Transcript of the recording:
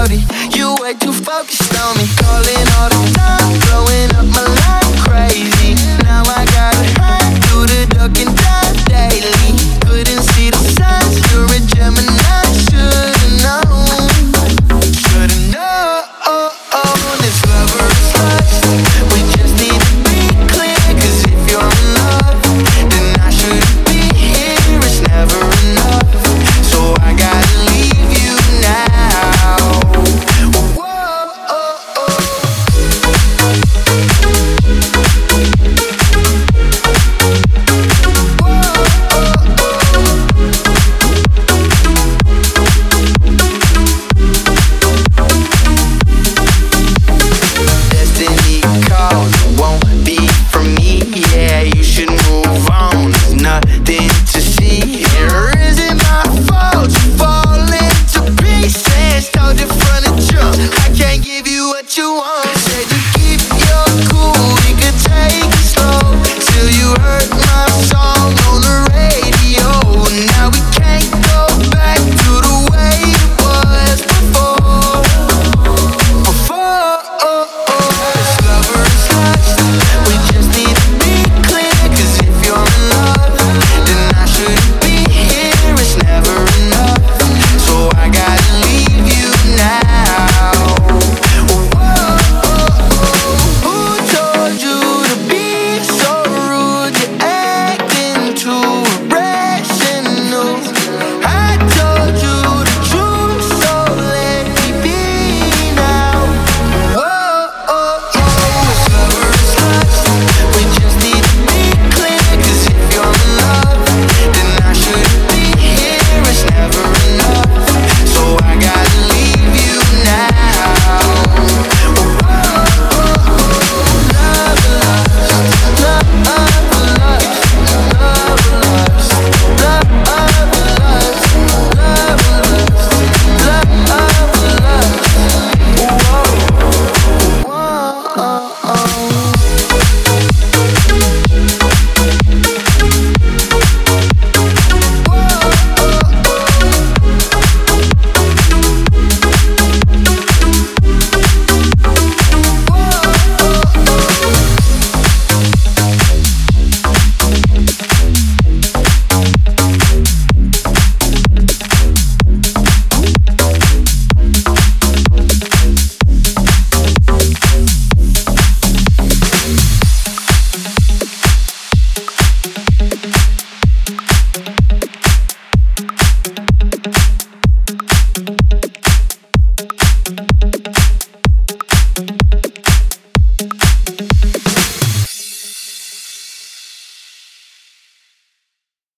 You way too focused on me,